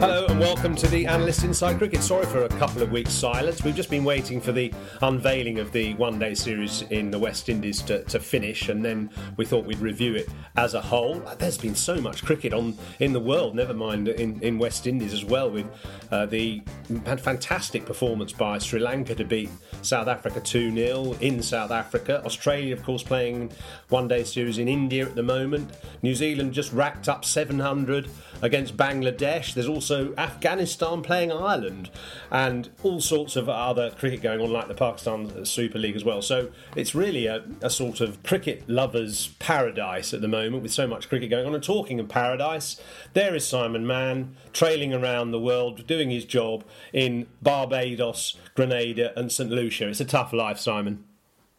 Hello and welcome to the Analyst Inside Cricket. Sorry for a couple of weeks' silence. We've just been waiting for the unveiling of the one day series in the West Indies to, to, finish, and then we thought we'd review it as a whole. There's been so much cricket on in the world, never mind in, in West Indies as well, with uh, the fantastic performance by Sri Lanka to beat South Africa 2 0 in South Africa. Australia, of course, playing one day series in India at the moment. New Zealand just racked up 700 against Bangladesh. There's also Afghanistan playing Ireland, and all sorts of other cricket going on, like the Pakistan Super League as well. So it's really a, a sort of cricket lovers' paradise at the moment, with so much cricket going on. And talking of paradise, there is Simon Mann trailing around the world, doing his job in Barbados, Grenada, and St Lucia. It's a tough life, Simon.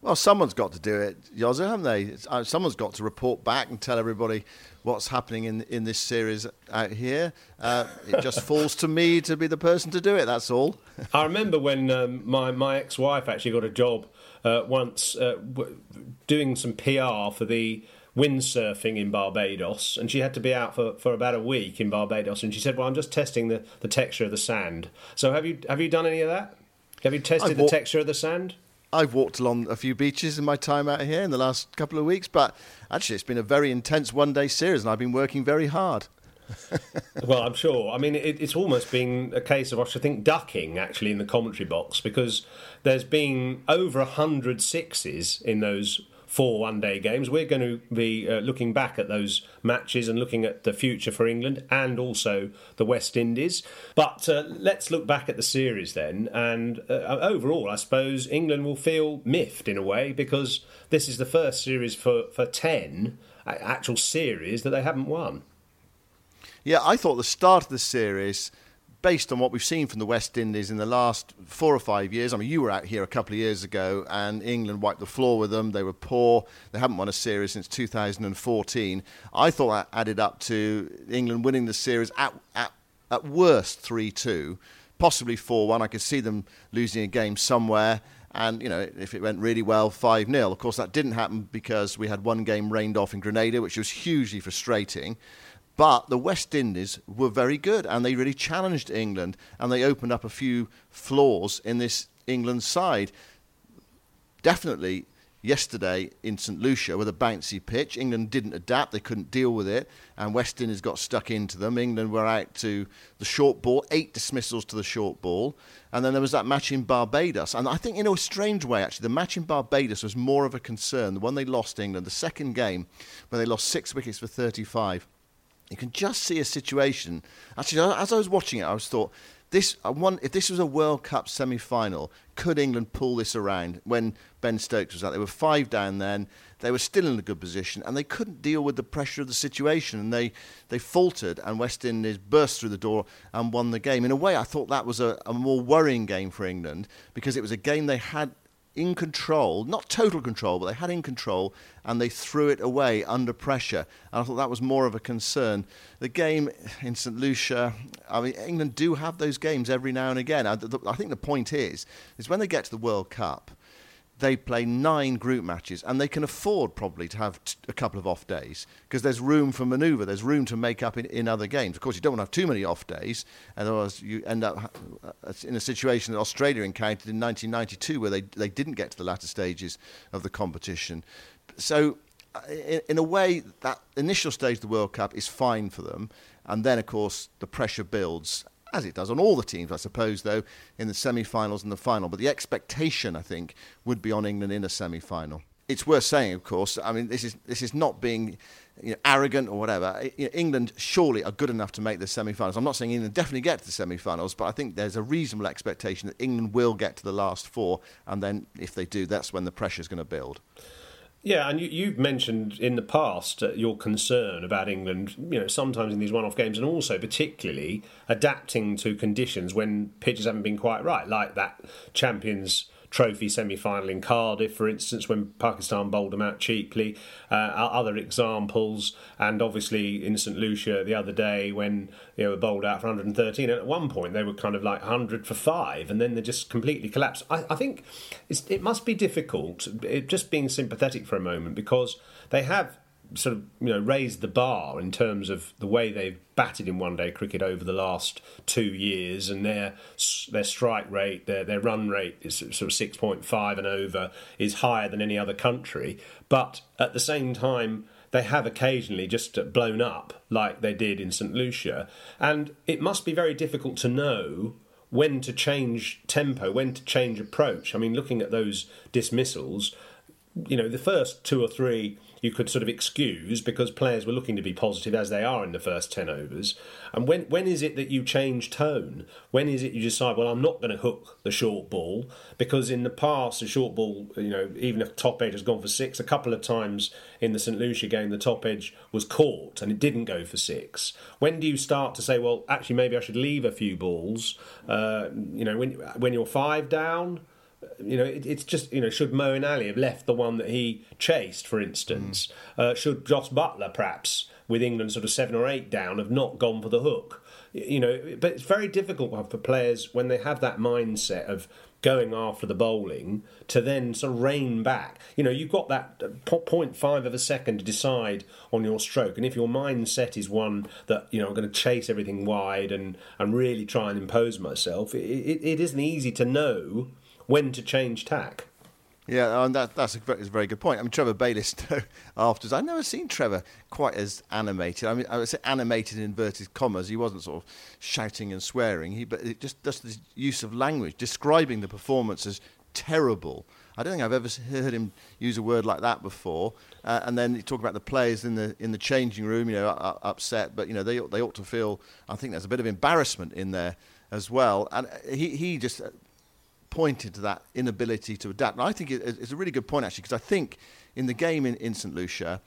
Well, someone's got to do it, Yozzer, haven't they? Uh, someone's got to report back and tell everybody what's happening in in this series out here. Uh, it just falls to me to be the person to do it. That's all. I remember when um, my my ex wife actually got a job uh, once uh, w- doing some PR for the windsurfing in Barbados, and she had to be out for, for about a week in Barbados. And she said, "Well, I'm just testing the, the texture of the sand." So have you have you done any of that? Have you tested the texture of the sand? I've walked along a few beaches in my time out here in the last couple of weeks, but actually, it's been a very intense one day series, and I've been working very hard. well, I'm sure. I mean, it, it's almost been a case of, I should think, ducking actually in the commentary box because there's been over a hundred sixes in those four one day games. We're going to be uh, looking back at those matches and looking at the future for England and also the West Indies. But uh, let's look back at the series then. And uh, overall, I suppose England will feel miffed in a way because this is the first series for, for 10 actual series that they haven't won. Yeah, I thought the start of the series based on what we've seen from the West Indies in the last four or five years. I mean, you were out here a couple of years ago, and England wiped the floor with them. They were poor. They haven't won a series since 2014. I thought that added up to England winning the series at at, at worst three two, possibly four one. I could see them losing a game somewhere. And, you know, if it went really well, 5 0. Of course, that didn't happen because we had one game rained off in Grenada, which was hugely frustrating. But the West Indies were very good and they really challenged England and they opened up a few flaws in this England side. Definitely yesterday in St Lucia with a bouncy pitch. England didn't adapt, they couldn't deal with it, and West Indies got stuck into them. England were out to the short ball, eight dismissals to the short ball. And then there was that match in Barbados. And I think, in a strange way, actually, the match in Barbados was more of a concern. The one they lost England, the second game, where they lost six wickets for 35 you can just see a situation. Actually, as I was watching it, I was thought, this one, if this was a World Cup semi-final, could England pull this around? When Ben Stokes was out, they were five down then. They were still in a good position, and they couldn't deal with the pressure of the situation, and they they faltered. And West Indies burst through the door and won the game. In a way, I thought that was a, a more worrying game for England because it was a game they had in control, not total control, but they had in control, and they threw it away under pressure. And I thought that was more of a concern. The game in St. Lucia, I mean, England do have those games every now and again. I, I think the point is, is when they get to the World Cup, they play nine group matches and they can afford probably to have t- a couple of off days because there's room for manoeuvre, there's room to make up in, in other games. Of course, you don't want to have too many off days, otherwise, you end up uh, in a situation that Australia encountered in 1992 where they, they didn't get to the latter stages of the competition. So, uh, in, in a way, that initial stage of the World Cup is fine for them. And then, of course, the pressure builds as it does on all the teams, I suppose, though, in the semi finals and the final. But the expectation, I think, would be on England in a semi final. It's worth saying, of course, I mean, this is, this is not being you know, arrogant or whatever. You know, England surely are good enough to make the semi finals. I'm not saying England definitely get to the semi finals, but I think there's a reasonable expectation that England will get to the last four. And then, if they do, that's when the pressure is going to build. Yeah, and you, have mentioned in the past uh, your concern about England, you know, sometimes in these one off games and also particularly adapting to conditions when pitches haven't been quite right, like that Champions Trophy semi final in Cardiff, for instance, when Pakistan bowled them out cheaply. Uh, other examples, and obviously in St Lucia the other day when they were bowled out for 113. And at one point they were kind of like 100 for five, and then they just completely collapsed. I, I think it must be difficult, it, just being sympathetic for a moment, because they have sort of you know raised the bar in terms of the way they've batted in one day cricket over the last two years, and their their strike rate, their their run rate is sort of six point five and over is higher than any other country. But at the same time, they have occasionally just blown up like they did in St Lucia, and it must be very difficult to know when to change tempo, when to change approach. I mean, looking at those dismissals, you know, the first two or three you could sort of excuse because players were looking to be positive as they are in the first 10 overs. And when when is it that you change tone? When is it you decide, well, I'm not going to hook the short ball? Because in the past, the short ball, you know, even if top edge has gone for six, a couple of times in the St. Lucia game, the top edge was caught and it didn't go for six. When do you start to say, well, actually, maybe I should leave a few balls? Uh, you know, when, when you're five down, you know, it, it's just you know, should Moeen Ali have left the one that he chased, for instance? Mm. Uh, should Jos Buttler perhaps, with England sort of seven or eight down, have not gone for the hook? You know, but it's very difficult for players when they have that mindset of going after the bowling to then sort of rein back. You know, you've got that 0.5 of a second to decide on your stroke, and if your mindset is one that you know I'm going to chase everything wide and and really try and impose myself, it, it, it isn't easy to know when to change tack. Yeah, and that, that's, a, that's a very good point. I mean, Trevor Bayliss, afterwards, I've never seen Trevor quite as animated. I mean, I would say animated in inverted commas. He wasn't sort of shouting and swearing. He, but just just the use of language, describing the performance as terrible. I don't think I've ever heard him use a word like that before. Uh, and then you talk about the players in the in the changing room, you know, upset. But you know, they they ought to feel. I think there's a bit of embarrassment in there as well. And he he just pointed to that inability to adapt. And I think it's a really good point, actually, because I think in the game in, in St. Lucia,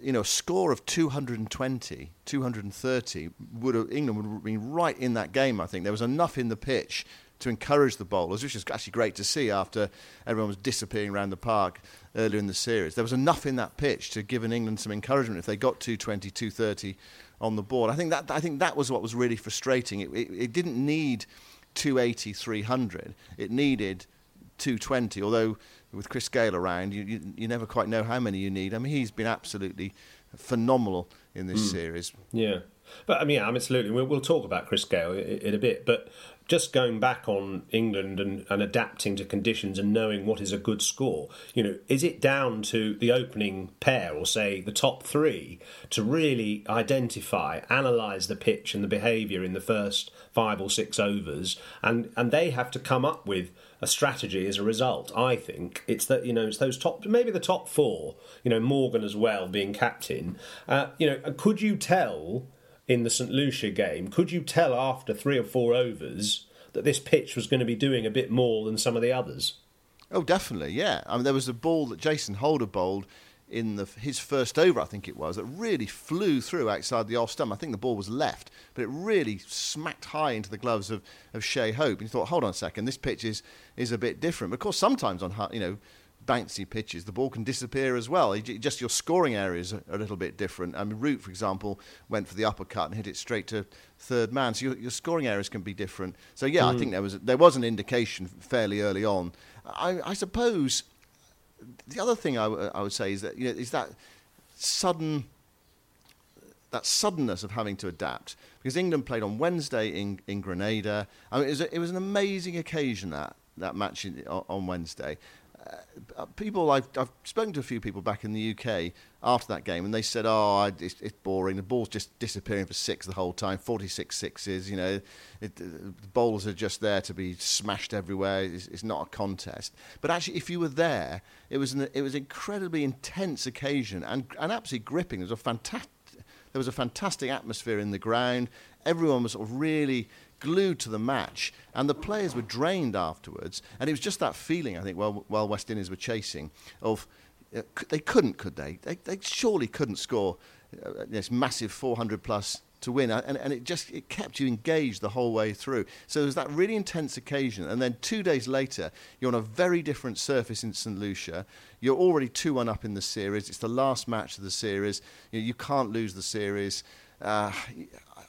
you know, a score of 220, 230, would have, England would have been right in that game, I think. There was enough in the pitch to encourage the bowlers, which is actually great to see after everyone was disappearing around the park earlier in the series. There was enough in that pitch to give England some encouragement if they got 220, 230 on the board. I think that, I think that was what was really frustrating. It, it, it didn't need 280, 300. It needed 220, although with Chris Gayle around, you, you, you, never quite know how many you need. I mean, he's been absolutely phenomenal in this mm. series. Yeah. But I mean, yeah, absolutely. We'll, we'll talk about Chris Gayle in, in a bit. But just going back on England and, and adapting to conditions and knowing what is a good score, you know, is it down to the opening pair or say the top three to really identify, analyse the pitch and the behaviour in the first five or six overs, and and they have to come up with a strategy as a result. I think it's that you know it's those top maybe the top four, you know Morgan as well being captain. Uh, you know, could you tell? In the St Lucia game, could you tell after three or four overs that this pitch was going to be doing a bit more than some of the others? Oh, definitely, yeah. I mean, there was a ball that Jason Holder bowled in the, his first over, I think it was, that really flew through outside the off stump. I think the ball was left, but it really smacked high into the gloves of, of Shai Hope. And you thought, hold on a second, this pitch is, is a bit different. But of course, sometimes on you know bouncy pitches, the ball can disappear as well. Just your scoring areas are a little bit different. I mean, Root, for example, went for the uppercut and hit it straight to third man. So your, your scoring areas can be different. So yeah, mm. I think there was there was an indication fairly early on. I, I suppose the other thing I, w- I would say is that you know, is that sudden that suddenness of having to adapt because England played on Wednesday in, in Grenada. I mean, it was, a, it was an amazing occasion that that match in, on Wednesday, Uh, people I've, I've spoken to a few people back in the UK after that game, and they said, "Oh, it's, it's boring. The ball's just disappearing for six the whole time. Forty-six sixes. You know, it, the bowlers are just there to be smashed everywhere. It's, it's, not a contest." But actually, if you were there, it was an, it was an incredibly intense occasion and and absolutely gripping. There was a fantastic there was a fantastic atmosphere in the ground. Everyone was sort of really glued to the match, and the players were drained afterwards. And it was just that feeling, I think, while, while West Indies were chasing, of uh, they couldn't, could they? They, they surely couldn't score uh, this massive 400 plus to win, and, and it just it kept you engaged the whole way through. So there was that really intense occasion, and then two days later, you're on a very different surface in St Lucia. You're already two one up in the series. It's the last match of the series. You, know, you can't lose the series. Uh,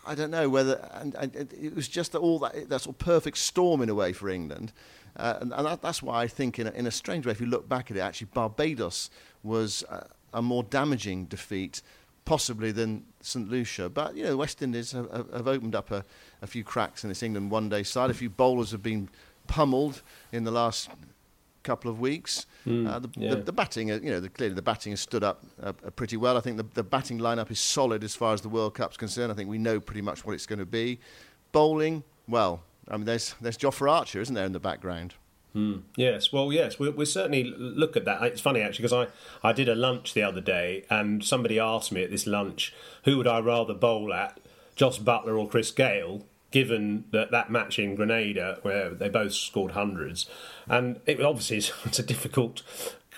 I don't know whether, and, and, it was just all that that sort of perfect storm in a way for England, uh, and, and that, that's why I think, in a, in a, strange way, if you look back at it, actually Barbados was a, a more damaging defeat, possibly than St Lucia. But you know, West Indies have, have opened up a, a few cracks in this England one-day side. A few bowlers have been pummeled in the last couple of weeks. Mm, uh, the, yeah. the, the, batting, uh, you know, the, clearly the batting has stood up uh, uh, pretty well. I think the, the batting lineup is solid as far as the World Cup's concerned. I think we know pretty much what it's going to be. Bowling, well, I mean, there's there's Jofra Archer, isn't there, in the background? Mm. Yes, well, yes, we, we certainly look at that. It's funny actually because I, I did a lunch the other day and somebody asked me at this lunch who would I rather bowl at, Jos Buttler or Chris Gayle, given that that match in Grenada where they both scored hundreds, and it obviously is, it's a difficult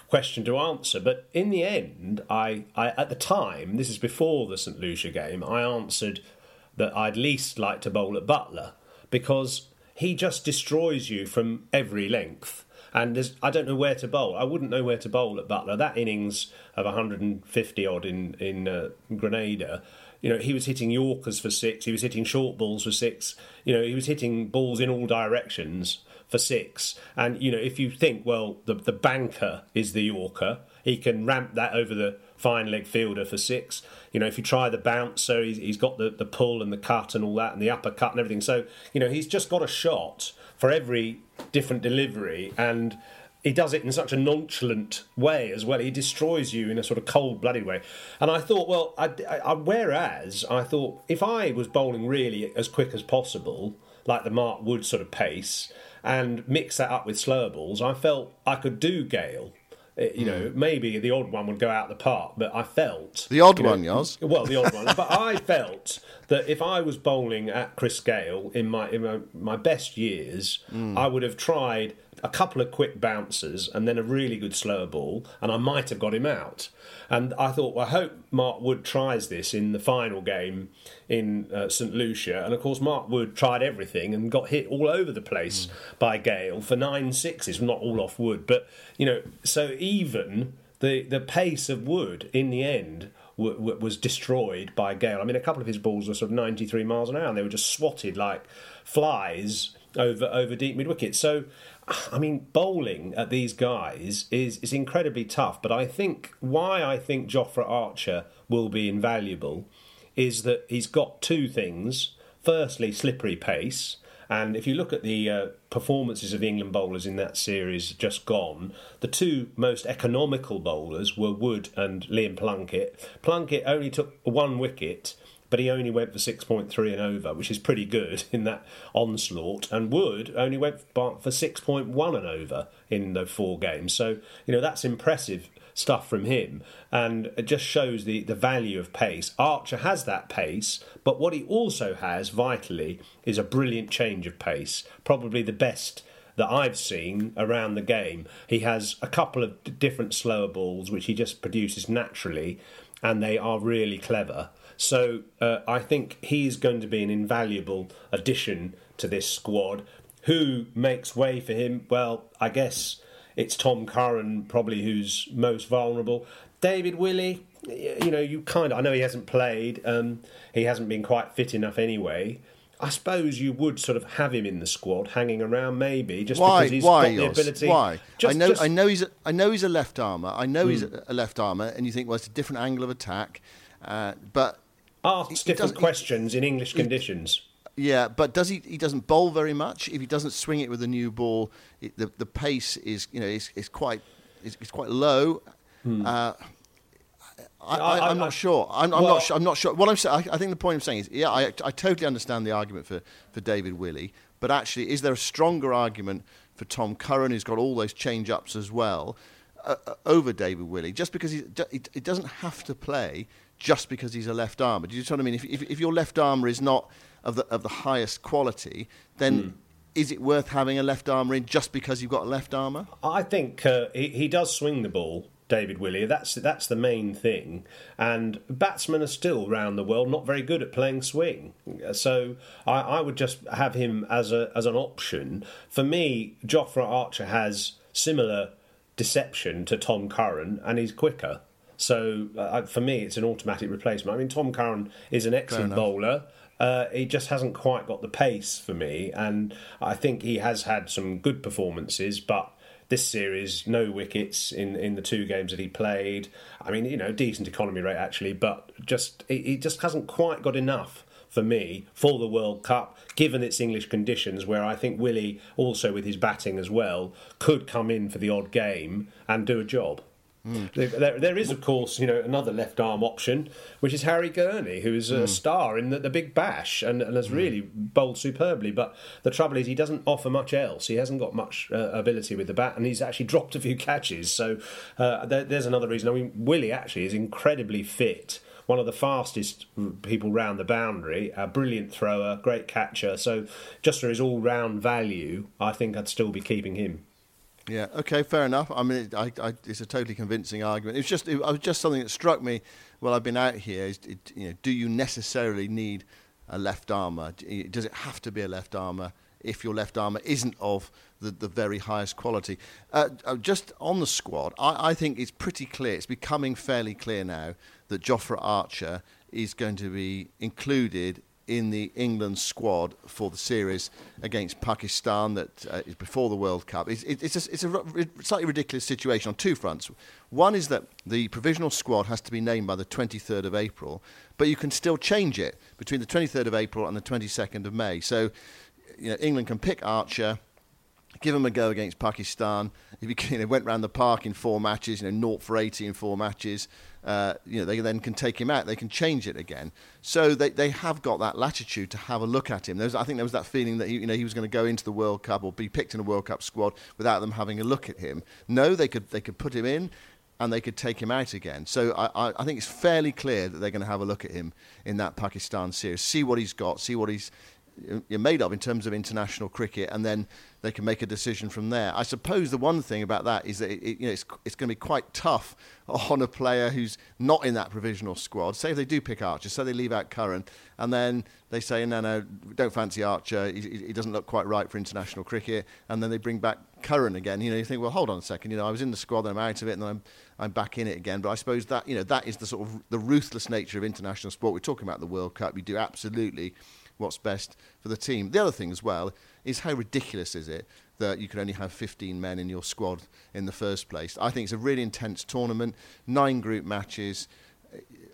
question to answer. But in the end, I, I at the time, this is before the St Lucia game, I answered that I'd least like to bowl at Buttler because he just destroys you from every length. And I don't know where to bowl. I wouldn't know where to bowl at Buttler. That innings of 150 odd in in uh, Grenada you know, he was hitting Yorkers for six. He was hitting short balls for six. You know, he was hitting balls in all directions for six. And you know, if you think, well, the the banker is the Yorker, he can ramp that over the fine leg fielder for six. You know, if you try the bouncer, he's, he's got the the pull and the cut and all that, and the uppercut and everything. So you know, he's just got a shot for every different delivery and he does it in such a nonchalant way as well. He destroys you in a sort of cold blooded way. And I thought, well, I, I, whereas I thought if I was bowling really as quick as possible, like the Mark Wood sort of pace, and mix that up with slower balls, I felt I could do Gayle. Eh, you know, mm. maybe the odd one would go out the park, but I felt the odd you one, yours. Well, the odd one, but I felt that if I was bowling at Chris Gayle in my in my, my best years, mm. I would have tried a couple of quick bounces and then a really good slower ball, and I might have got him out. And I thought, well, I hope Mark Wood tries this in the final game in uh, St Lucia. And of course, Mark Wood tried everything and got hit all over the place mm. by Gayle for nine sixes, not all off Wood, but you know, so even the the pace of Wood in the end was destroyed by Gayle. I mean, a couple of his balls were sort of 93 miles an hour, and they were just swatted like flies over over deep mid wicket. So I mean, bowling at these guys is is incredibly tough. But I think why I think Jofra Archer will be invaluable is that he's got two things. Firstly, slippery pace. And if you look at the uh, performances of England bowlers in that series just gone, the two most economical bowlers were Wood and Liam Plunkett. Plunkett only took one wicket but he only went for 6.3 and over, which is pretty good in that onslaught. And Wood only went for 6.1 and over in the four games. So, you know, that's impressive stuff from him. And it just shows the, the value of pace. Archer has that pace, but what he also has vitally is a brilliant change of pace, probably the best that I've seen around the game. He has a couple of different slower balls which he just produces naturally, and they are really clever. So uh, I think he's going to be an invaluable addition to this squad. Who makes way for him? Well, I guess it's Tom Curran probably who's most vulnerable. David Willey, you know, you kind of, I know he hasn't played, um, he hasn't been quite fit enough anyway. I suppose you would sort of have him in the squad, hanging around, maybe just why? because he's why? got the ability. Why? Just, I know. just- I know he's. A, I know he's a left armer. I know he's Hmm. a, left armer, and you think, well, it's a different angle of attack. Uh, but asks he different he- questions in English conditions. yeah, but does he? He doesn't bowl very much. If he doesn't swing it with a new ball, it, the the pace is you know is, is quite is, is quite low. Uh, I, Hmm. I- I, I'm I- not sure. I'm, I'm well- not. Sure, I'm not sure. What I'm saying, I, I think the point I'm saying is, yeah, I, I totally understand the argument for, for David Willey, but actually, is there a stronger argument for Tom Curran, who's got all those change ups as well, uh, uh, over David Willey, just because he, he, he doesn't have to play just because he's a left armer. Do you know what I mean? If, if, if your left armer is not of the of the highest quality, then is it worth having a left armer in just because you've got a left armer? I think uh, he, he does swing the ball, David Willey. That's that's the main thing. And batsmen are still around the world not very good at playing swing. So I, I would just have him as a as an option. For me, Jofra Archer has similar deception to Tom Curran, and he's quicker. So uh, for me, it's an automatic replacement. I mean, Tom Curran is an excellent bowler. Uh, he just hasn't quite got the pace for me, and I think he has had some good performances, but this series, no wickets in, in the two games that he played. I mean, you know, decent economy rate actually, but just he, he just hasn't quite got enough for me for the World Cup, given its English conditions, where I think Willey, also with his batting as well, could come in for the odd game and do a job. There, there- there is, of course, you know, another left arm option, which is Harry Gurney, who is a star in the, the Big Bash and, and has really bowled superbly. But the trouble is, he doesn't offer much else. He hasn't got much uh, ability with the bat, and he's actually dropped a few catches. So uh, there, there's another reason. I mean, Willey actually is incredibly fit. One of the fastest people round the boundary, a brilliant thrower, great catcher. So, just for his all round value, I think I'd still be keeping him. Yeah. Okay. Fair enough. I mean, it, I, I, it's a totally convincing argument. It's just, it, was just something that struck me while I've been out here. Is, it, you know, do you necessarily need a left armer? Does it have to be a left armer if your left armer isn't of the, the very highest quality? Uh, uh, just on the squad, I, I think it's pretty clear. It's becoming fairly clear now that Jofra Archer is going to be included in the England squad for the series against Pakistan that uh, is before the World Cup. It's, it- it's, a, it's a slightly ridiculous situation on two fronts. One is that the provisional squad has to be named by the 23rd of April, but you can still change it between the 23rd of April and the 22nd of May. So, you know, England can pick Archer give him a go against Pakistan. He you know, went round the park in four matches, you know, 0 for 80 in four matches, uh, you know, they then can take him out. They can change it again. So they, they have got that latitude to have a look at him. Was, I think there was that feeling that he, you know, he was going to go into the World Cup or be picked in a World Cup squad without them having a look at him. No, they could, they could put him in and they could take him out again. So I, I, I think it's fairly clear that they're going to have a look at him in that Pakistan series, see what he's got, see what he's you're made of in terms of international cricket, and then they can make a decision from there. I suppose the one thing about that is that it, you know, it's, it's going to be quite tough on a player who's not in that provisional squad. Say if they do pick Archer, so they leave out Curran, and then they say, no, no, don't fancy Archer, he, he he doesn't look quite right for international cricket, and then they bring back Curran again. You know, you think, well, hold on a second, you know, I was in the squad, then I'm out of it, and then I'm, I'm back in it again. But I suppose that, you know, that is the sort of the ruthless nature of international sport. We're talking about the World Cup. You do absolutely what's best for the team. The other thing as well is how ridiculous is it that you can only have 15 men in your squad in the first place. I think it's a really intense tournament, nine group matches.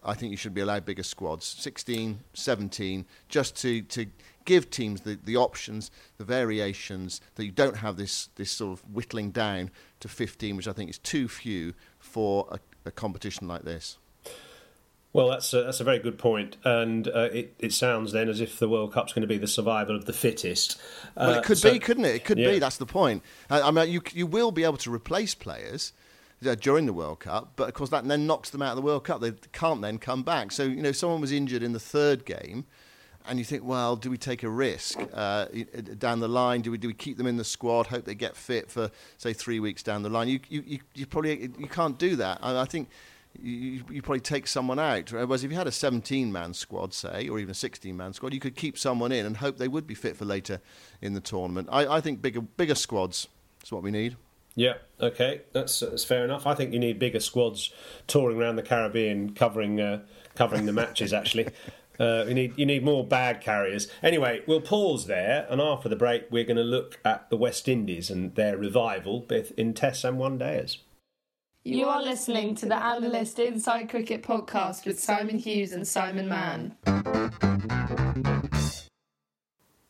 I think you should be allowed bigger squads, 16, 17, just to, to give teams the, the options, the variations, that you don't have this, this sort of whittling down to 15, which I think is too few for a, a competition like this. Well, that's a, that's a very good point, and uh, it, it sounds then as if the World Cup's going to be the survival of the fittest. Well, Uh, it could so- be, couldn't it? It could Yeah. be. That's the point. I, I mean, you you will be able to replace players uh, during the World Cup, but of course that then knocks them out of the World Cup. They can't then come back. So you know, someone was injured in the third game. and you think, well, do we take a risk uh, down the line? Do we do we keep them in the squad? Hope they get fit for say three weeks down the line? You you, you, you probably you can't do that. I, I think. You, you, probably take someone out. Whereas if you had a 17 man squad, say, or even a 16 man squad, you could keep someone in and hope they would be fit for later in the tournament. I, I think bigger, bigger squads is what we need. Yeah, okay, that's, that's fair enough. I think you need bigger squads touring around the Caribbean, covering uh, covering the matches. Actually, uh, you need you need more bag carriers. Anyway, we'll pause there, and after the break, we're going to look at the West Indies and their revival, both in Tests and One Dayers. You are listening to the Analyst Inside Cricket podcast with Simon Hughes and Simon Mann.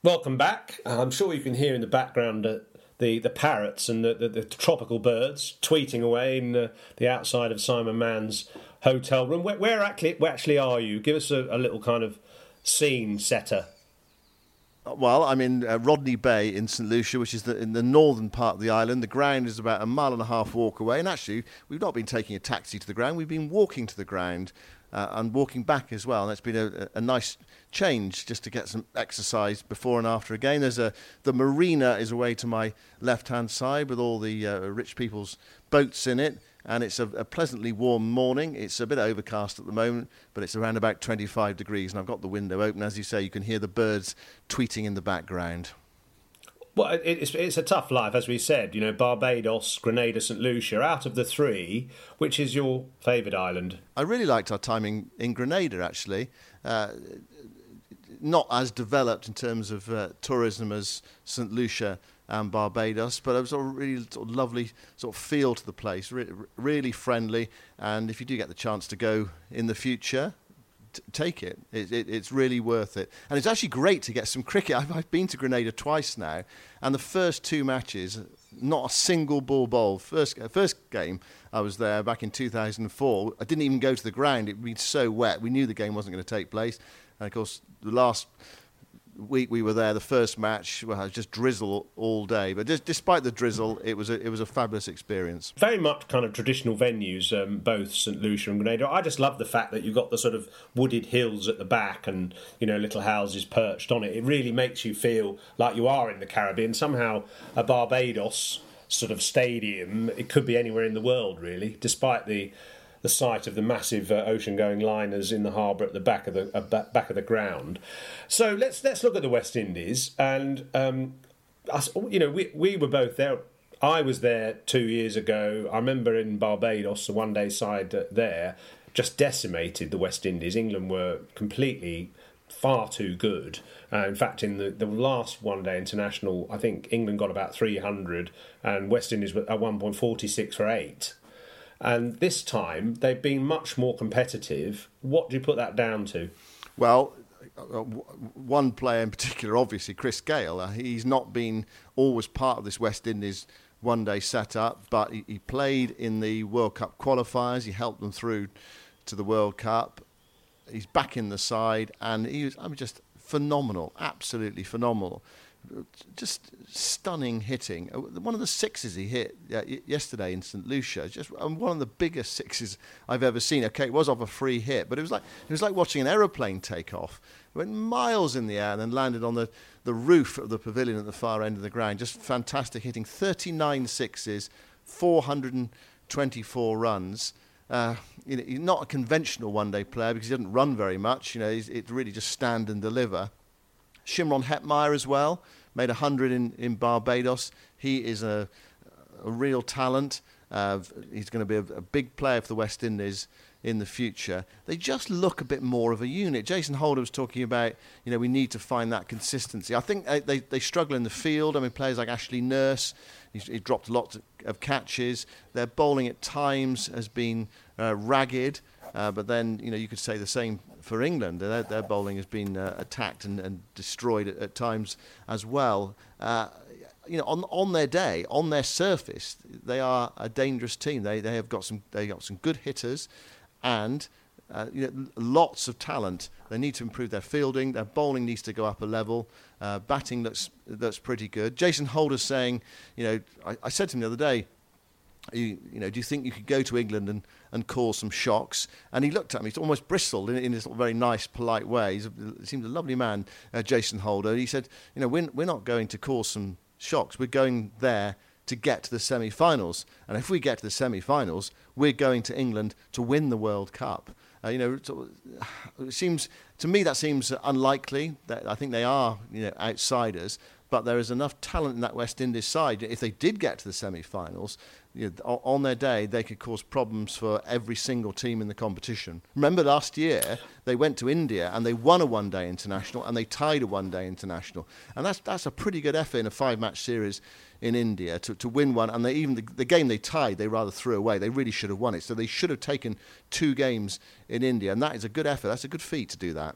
Welcome back. I'm sure you can hear in the background uh, the, the parrots and the, the, the tropical birds tweeting away in the, the outside of Simon Mann's hotel room. Where, where, actually, where actually are you? Give us a, a little kind of scene setter. Well, I'm in uh, Rodney Bay in St Lucia, which is the, in the northern part of the island. The ground is about a mile and a half walk away, and actually, we've not been taking a taxi to the ground. We've been walking to the ground uh, and walking back as well. And it's been a, a, nice change just to get some exercise before and after Again. There's a the marina is away to my left hand side with all the uh, rich people's boats in it. And it's a, a, pleasantly warm morning. It's a bit overcast at the moment, but it's around about 25 degrees, and I've got the window open. As you say, you can hear the birds tweeting in the background. Well, it's it's a tough life, as we said. You know, Barbados, Grenada, St Lucia. Out of the three, which is your favourite island? I really liked our time in, in Grenada. Actually, uh, not as developed in terms of uh, tourism as St Lucia and Barbados, but it was a really sort of lovely sort of feel to the place. Re- really friendly, and if you do get the chance to go in the future, take it. It, it. It's really worth it. And it's actually great to get some cricket. I've, I've, been to Grenada twice now, and the first two matches, not a single ball bowled. First, uh, first game, I was there back in 2004. I didn't even go to the ground. It was so wet. We knew the game wasn't going to take place. And of course, the last week we were there, the first match, well, it was just drizzle all day. But just, despite the drizzle, it was a, it was a fabulous experience. Very much kind of traditional venues, um, both St Lucia and Grenada. I just love the fact that you've got the sort of wooded hills at the back and you know little houses perched on it. It really makes you feel like you are in the Caribbean. Somehow, a Barbados sort of stadium, it could be anywhere in the world really, despite the the sight of the massive uh, ocean-going liners in the harbour at the back of the uh, back of the ground. So let's let's look at the West Indies, and um, us, you know we we were both there. I was there two years ago. I remember in Barbados, the one-day side uh, there just decimated the West Indies. England were completely far too good. Uh, in fact, in the, the last one day international, I think England got about 300 and West Indies were at one point 46 for 8. And this time they've been much more competitive. What do you put that down to? Well, uh, one player in particular, obviously Chris Gayle. Uh, he's not been always part of this West Indies one day setup, but he, he, played in the World Cup qualifiers. He helped them through to the World Cup. He's back in the side, and he was I mean, just phenomenal, absolutely phenomenal just stunning hitting. Uh, one of the sixes he hit uh, yesterday in St Lucia, just um, one of the biggest sixes I've ever seen. Okay, it was off a free hit, but it was like it was like watching an aeroplane take off. It went miles in the air and then landed on the, the roof of the pavilion at the far end of the ground. Just fantastic hitting. 39 sixes, 424 runs. Uh, you know, he's not a conventional one-day player because he doesn't run very much. You know, it's really just stand and deliver. Shimron Hetmyer as well, made 100 in, in Barbados. He is a, a real talent. Uh, he's going to be a, a, big player for the West Indies in the future. They just look a bit more of a unit. Jason Holder was talking about, you know, we need to find that consistency. I think they, they, they struggle in the field. I mean, players like Ashley Nurse, he's, he dropped a lot of catches. Their bowling at times has been uh, ragged. Uh, but then, you know, you could say the same for England. Their, their bowling has been uh, attacked and, and destroyed at, at, times as well. Uh, you know, on on their day, on their surface, they are a dangerous team. They they have got some they got some good hitters, and uh, you know, lots of talent. They need to improve their fielding. Their bowling needs to go up a level. Uh, batting looks that's pretty good. Jason Holder's saying, you know, I, I said to him the other day, you, you, know, do you think you could go to England and, and cause some shocks? And he looked at me, almost bristled in, in this very nice, polite way. He seemed a lovely man, uh, Jason Holder. He said, you know, we're, we're not going to cause some shocks. We're going there to get to the semi-finals. And if we get to the semi-finals, we're going to England to win the World Cup. Uh, you know, it seems to me that seems unlikely. That I think they are, you know, outsiders but there is enough talent in that West Indies side. If they did get to the semi-finals, you know, on their day, they could cause problems for every single team in the competition. Remember last year, they went to India and they won a one-day international and they tied a one-day international, and that's that's a pretty good effort in a five-match series in India to, to win one. And they even the, the game they tied, they rather threw away. They really should have won it. So they should have taken two games in India, and that is a good effort. That's a good feat to do that.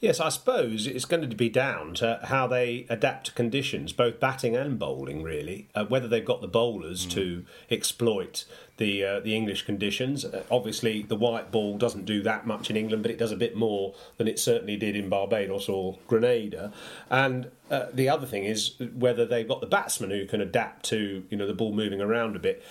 Yes, I suppose it's going to be down to how they adapt to conditions, both batting and bowling, really. Uh, whether they've got the bowlers mm. to exploit the uh, the English conditions. Uh, obviously, the white ball doesn't do that much in England, but it does a bit more than it certainly did in Barbados or Grenada. And uh, the other thing is whether they've got the batsmen who can adapt to you know the ball moving around a bit.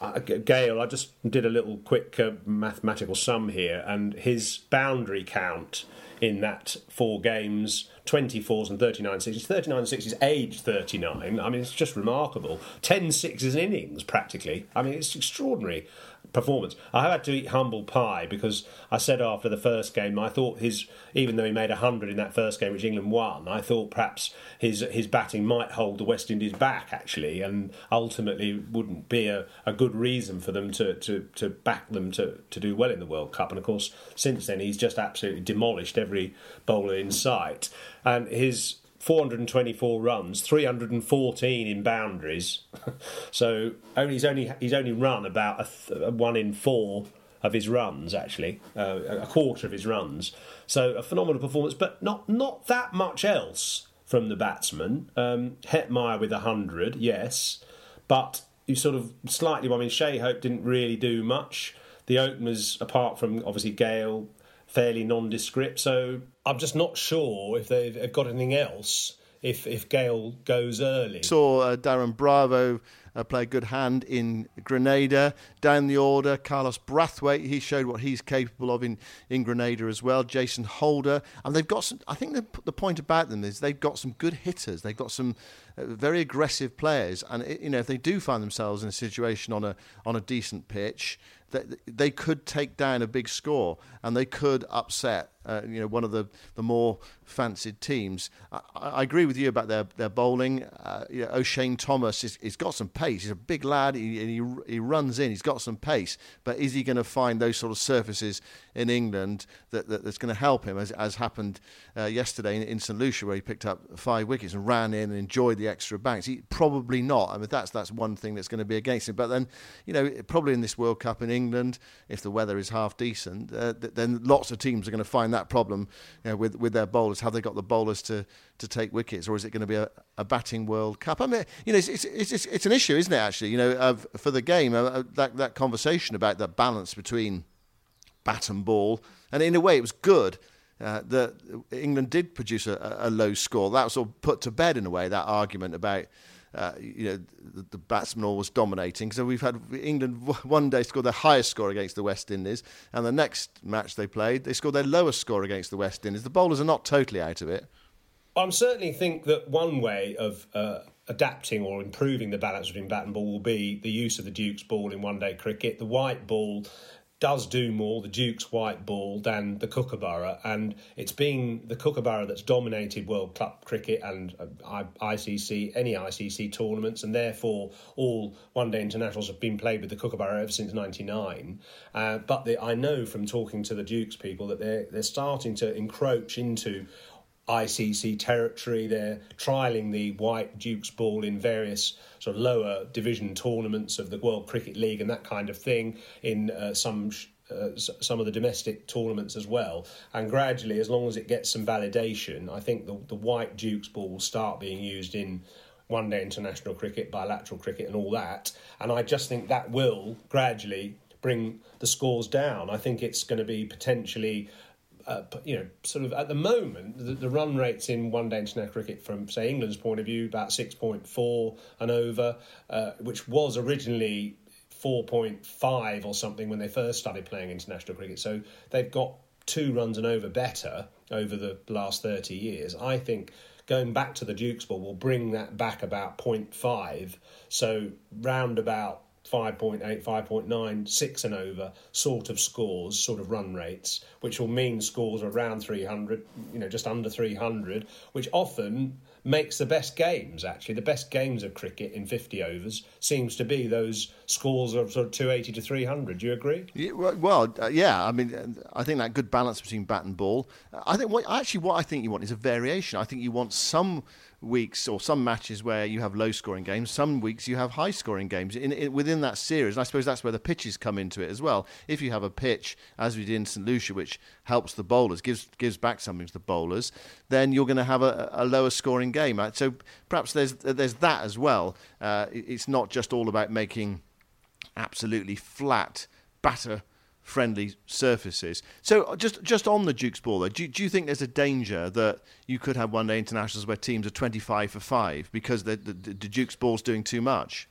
Uh, Gayle, I just did a little quick uh, mathematical sum here, and his boundary count in that four games 24s and 39 sixes. 39 sixes, age 39. I mean, it's just remarkable. 10 sixes innings, practically. I mean, it's extraordinary performance. I had to eat humble pie because I said after the first game, I thought his, even though he made 100 in that first game, which England won, I thought perhaps his his batting might hold the West Indies back, actually, and ultimately wouldn't be a, a good reason for them to, to, to back them to, to do well in the World Cup. And of course, since then, he's just absolutely demolished every bowler in sight. And his 424 runs, 314 in boundaries. so only, he's only he's only run about a th- one in four of his runs actually, uh, a quarter of his runs. So a phenomenal performance, but not not that much else from the batsman. Um, Hetmyer with hundred, yes, but you sort of slightly. I mean, Shai Hope didn't really do much. The openers, apart from obviously Gayle, fairly nondescript. So I'm just not sure if they've got anything else if if Gayle goes early. Saw uh, Darren Bravo uh, play a good hand in Grenada. Down the order, Carlos Brathwaite, he showed what he's capable of in, in Grenada as well. Jason Holder. And they've got some, I think the, the point about them is they've got some good hitters. They've got some uh, very aggressive players. And, it, you know, if they do find themselves in a situation on a, on a decent pitch, they could take down a big score and they could upset uh, you know one of the, the more fancied teams. I, I agree with you about their their bowling. Uh, you know, Oshane Thomas is, he's got some pace. He's a big lad. He, he he runs in. He's got some pace. But is he going to find those sort of surfaces in England that, that that's going to help him, as as happened uh, yesterday in, in St Lucia, where he picked up five wickets and ran in and enjoyed the extra banks? He probably not. I mean that's that's one thing that's going to be against him. But then you know probably in this World Cup in England, if the weather is half decent, uh, then lots of teams are going to find that problem you know, with with their bowlers. Have they got the bowlers to, to take wickets, or is it going to be a, a batting World Cup? I mean, you know, it's it's, it's, it's an issue, isn't it? Actually, you know, for the game, uh, that that conversation about the balance between bat and ball, and in a way, it was good. Uh, that England did produce a, a, low score. That was all put to bed in a way. That argument about uh, you know, the, the batsman always dominating. So we've had England one day score their highest score against the West Indies, and the next match they played, they scored their lowest score against the West Indies. The bowlers are not totally out of it. I certainly think that one way of uh, adapting or improving the balance between bat and ball will be the use of the Duke's ball in one day cricket. The white ball does do more, the Duke's white ball, than the Kookaburra. And it's been the Kookaburra that's dominated World Cup cricket and uh, ICC, any ICC tournaments, and therefore all one day internationals have been played with the Kookaburra ever since 99. Uh, but the, I know from talking to the Duke's people that they're, they're starting to encroach into ICC territory. They're trialling the white Duke's ball in various sort of lower division tournaments of the World Cricket League and that kind of thing in uh, some. Uh, some of the domestic tournaments as well, and gradually, as long as it gets some validation, I think the, the white Duke's ball will start being used in one day international cricket, bilateral cricket, and all that. And I just think that will gradually bring the scores down. I think it's going to be potentially uh, you know, sort of at the moment, the, the, run rates in one day international cricket, from say England's point of view, about 6.4 and over, uh, which was originally 4.5 or something when they first started playing international cricket. So they've got two runs and over better over the last 30 years. I think going back to the Dukes ball will bring that back about 0.5. So round about 5.8, 5.9, 6 and over sort of scores, sort of run rates, which will mean scores around 300, you know, just under 300, which often makes the best games, actually. The best games of cricket in 50 overs seems to be those scores of sort of 280 to 300. Do you agree? Yeah, well, uh, yeah. I mean, uh, I think that good balance between bat and ball. I think what actually what I think you want is a variation. I think you want some weeks or some matches where you have low scoring games, some weeks you have high scoring games in, in, within that series. And I suppose that's where the pitches come into it as well. If you have a pitch, as we did in St Lucia, which helps the bowlers, gives gives back something to the bowlers, then you're going to have a, a lower scoring game. So perhaps there's there's that as well. Uh, it's not just all about making absolutely flat batter friendly surfaces. So uh, just just on the Duke's ball, though, do, do you think there's a danger that you could have one day internationals where teams are 25 for five because the, the, the Duke's ball's doing too much?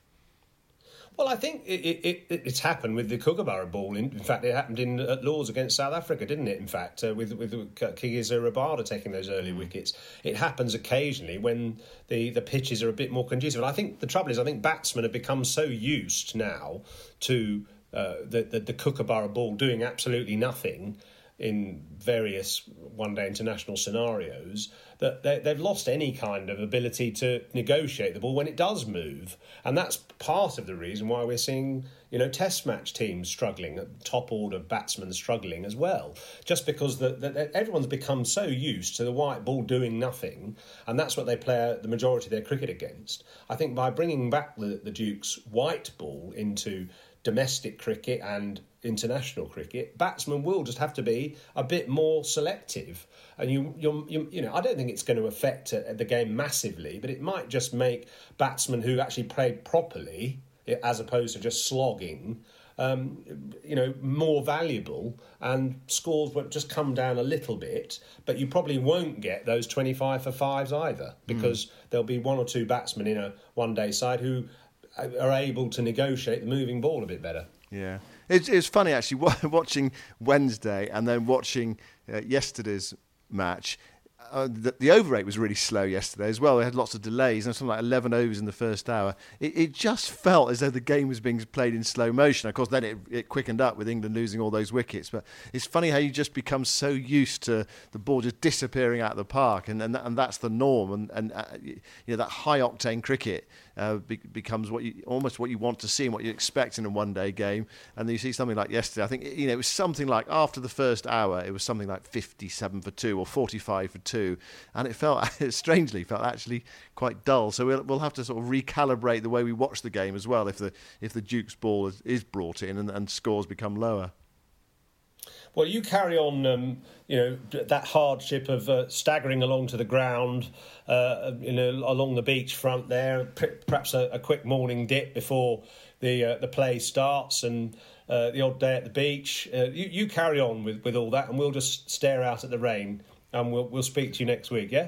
Well, I think it, it, it, it's happened with the Kookaburra ball. In, in, fact, it happened in at Lords against South Africa, didn't it? In fact, uh, with with Kagiso Rabada taking those early wickets, it happens occasionally when the, the pitches are a bit more conducive. And I think the trouble is, I think batsmen have become so used now to uh, the, the, the Kookaburra ball doing absolutely nothing in various one day international scenarios that they, have lost any kind of ability to negotiate the ball when it does move. And that's part of the reason why we're seeing, you know, test match teams struggling, top order batsmen struggling as well. Just because the, the, everyone's become so used to the white ball doing nothing, and that's what they play the majority of their cricket against. I think by bringing back the, the Duke's white ball into domestic cricket and international cricket, batsmen will just have to be a bit more selective. And you, you, you know, I don't think it's going to affect uh, the game massively, but it might just make batsmen who actually played properly, as opposed to just slogging, um, you know, more valuable, and scores will just come down a little bit. But you probably won't get those twenty-five for fives either, because mm. there'll be one or two batsmen in a one-day side who are able to negotiate the moving ball a bit better. Yeah, it's it's funny actually watching Wednesday and then watching uh, yesterday's match uh, the, the, over rate was really slow yesterday as well. They had lots of delays and something like 11 overs in the first hour. It, it, just felt as though the game was being played in slow motion. Of course, then it, it, quickened up with England losing all those wickets. But it's funny how you just become so used to the ball just disappearing out of the park, and and, and that's the norm. And and uh, you know that high octane cricket uh, be, becomes what you almost what you want to see and what you expect in a one day game. And then you see something like yesterday. I think you know it was something like after the first hour, it was something like 57 for two or 45 for two and it felt strangely felt actually quite dull. So we'll we'll have to sort of recalibrate the way we watch the game as well if the if the Duke's ball is, is brought in and, and scores become lower. Well, you carry on, um, you know, that hardship of uh, staggering along to the ground, uh, you know, along the beach front there. Perhaps a, a quick morning dip before the uh, the play starts, and uh, the odd day at the beach. Uh, you, you carry on with, with all that, and we'll just stare out at the rain and we'll we'll speak to you next week. Yeah.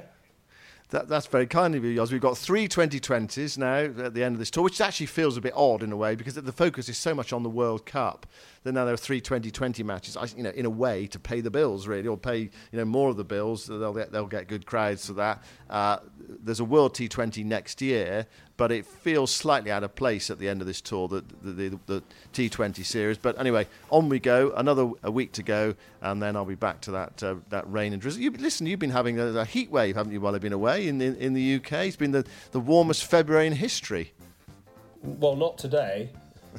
That, that's very kind of you, Yoz. We've got three 2020s now at the end of this tour, which actually feels a bit odd in a way because the focus is so much on the World Cup. Then now there are three 2020 matches, you know, in a way to pay the bills, really, or pay you know more of the bills. They'll get, they'll get good crowds for that. Uh, there's a World T20 next year, but it feels slightly out of place at the end of this tour, the, the, the, the T20 series. But anyway, on we go. Another a week to go, and then I'll be back to that uh, that rain and drizzle. You, listen, you've been having a, a, heat wave, haven't you, while I've been away in, in, in the UK? It's been the, the warmest February in history. Well, not today.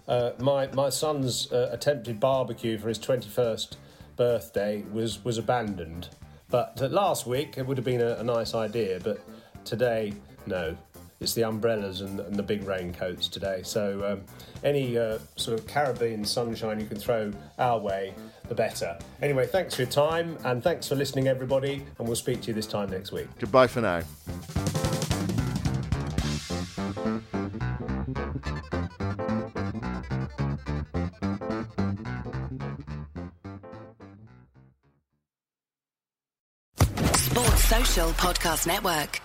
Uh, my my son's uh, attempted barbecue for his 21st birthday was was abandoned. But uh, last week it would have been a, a nice idea, but today, no it's the umbrellas and, and the big raincoats today. So um, any uh, sort of Caribbean sunshine you can throw our way, the better. Anyway, thanks for your time and thanks for listening, everybody. And we'll speak to you this time next week. Goodbye for now. Social Podcast Network.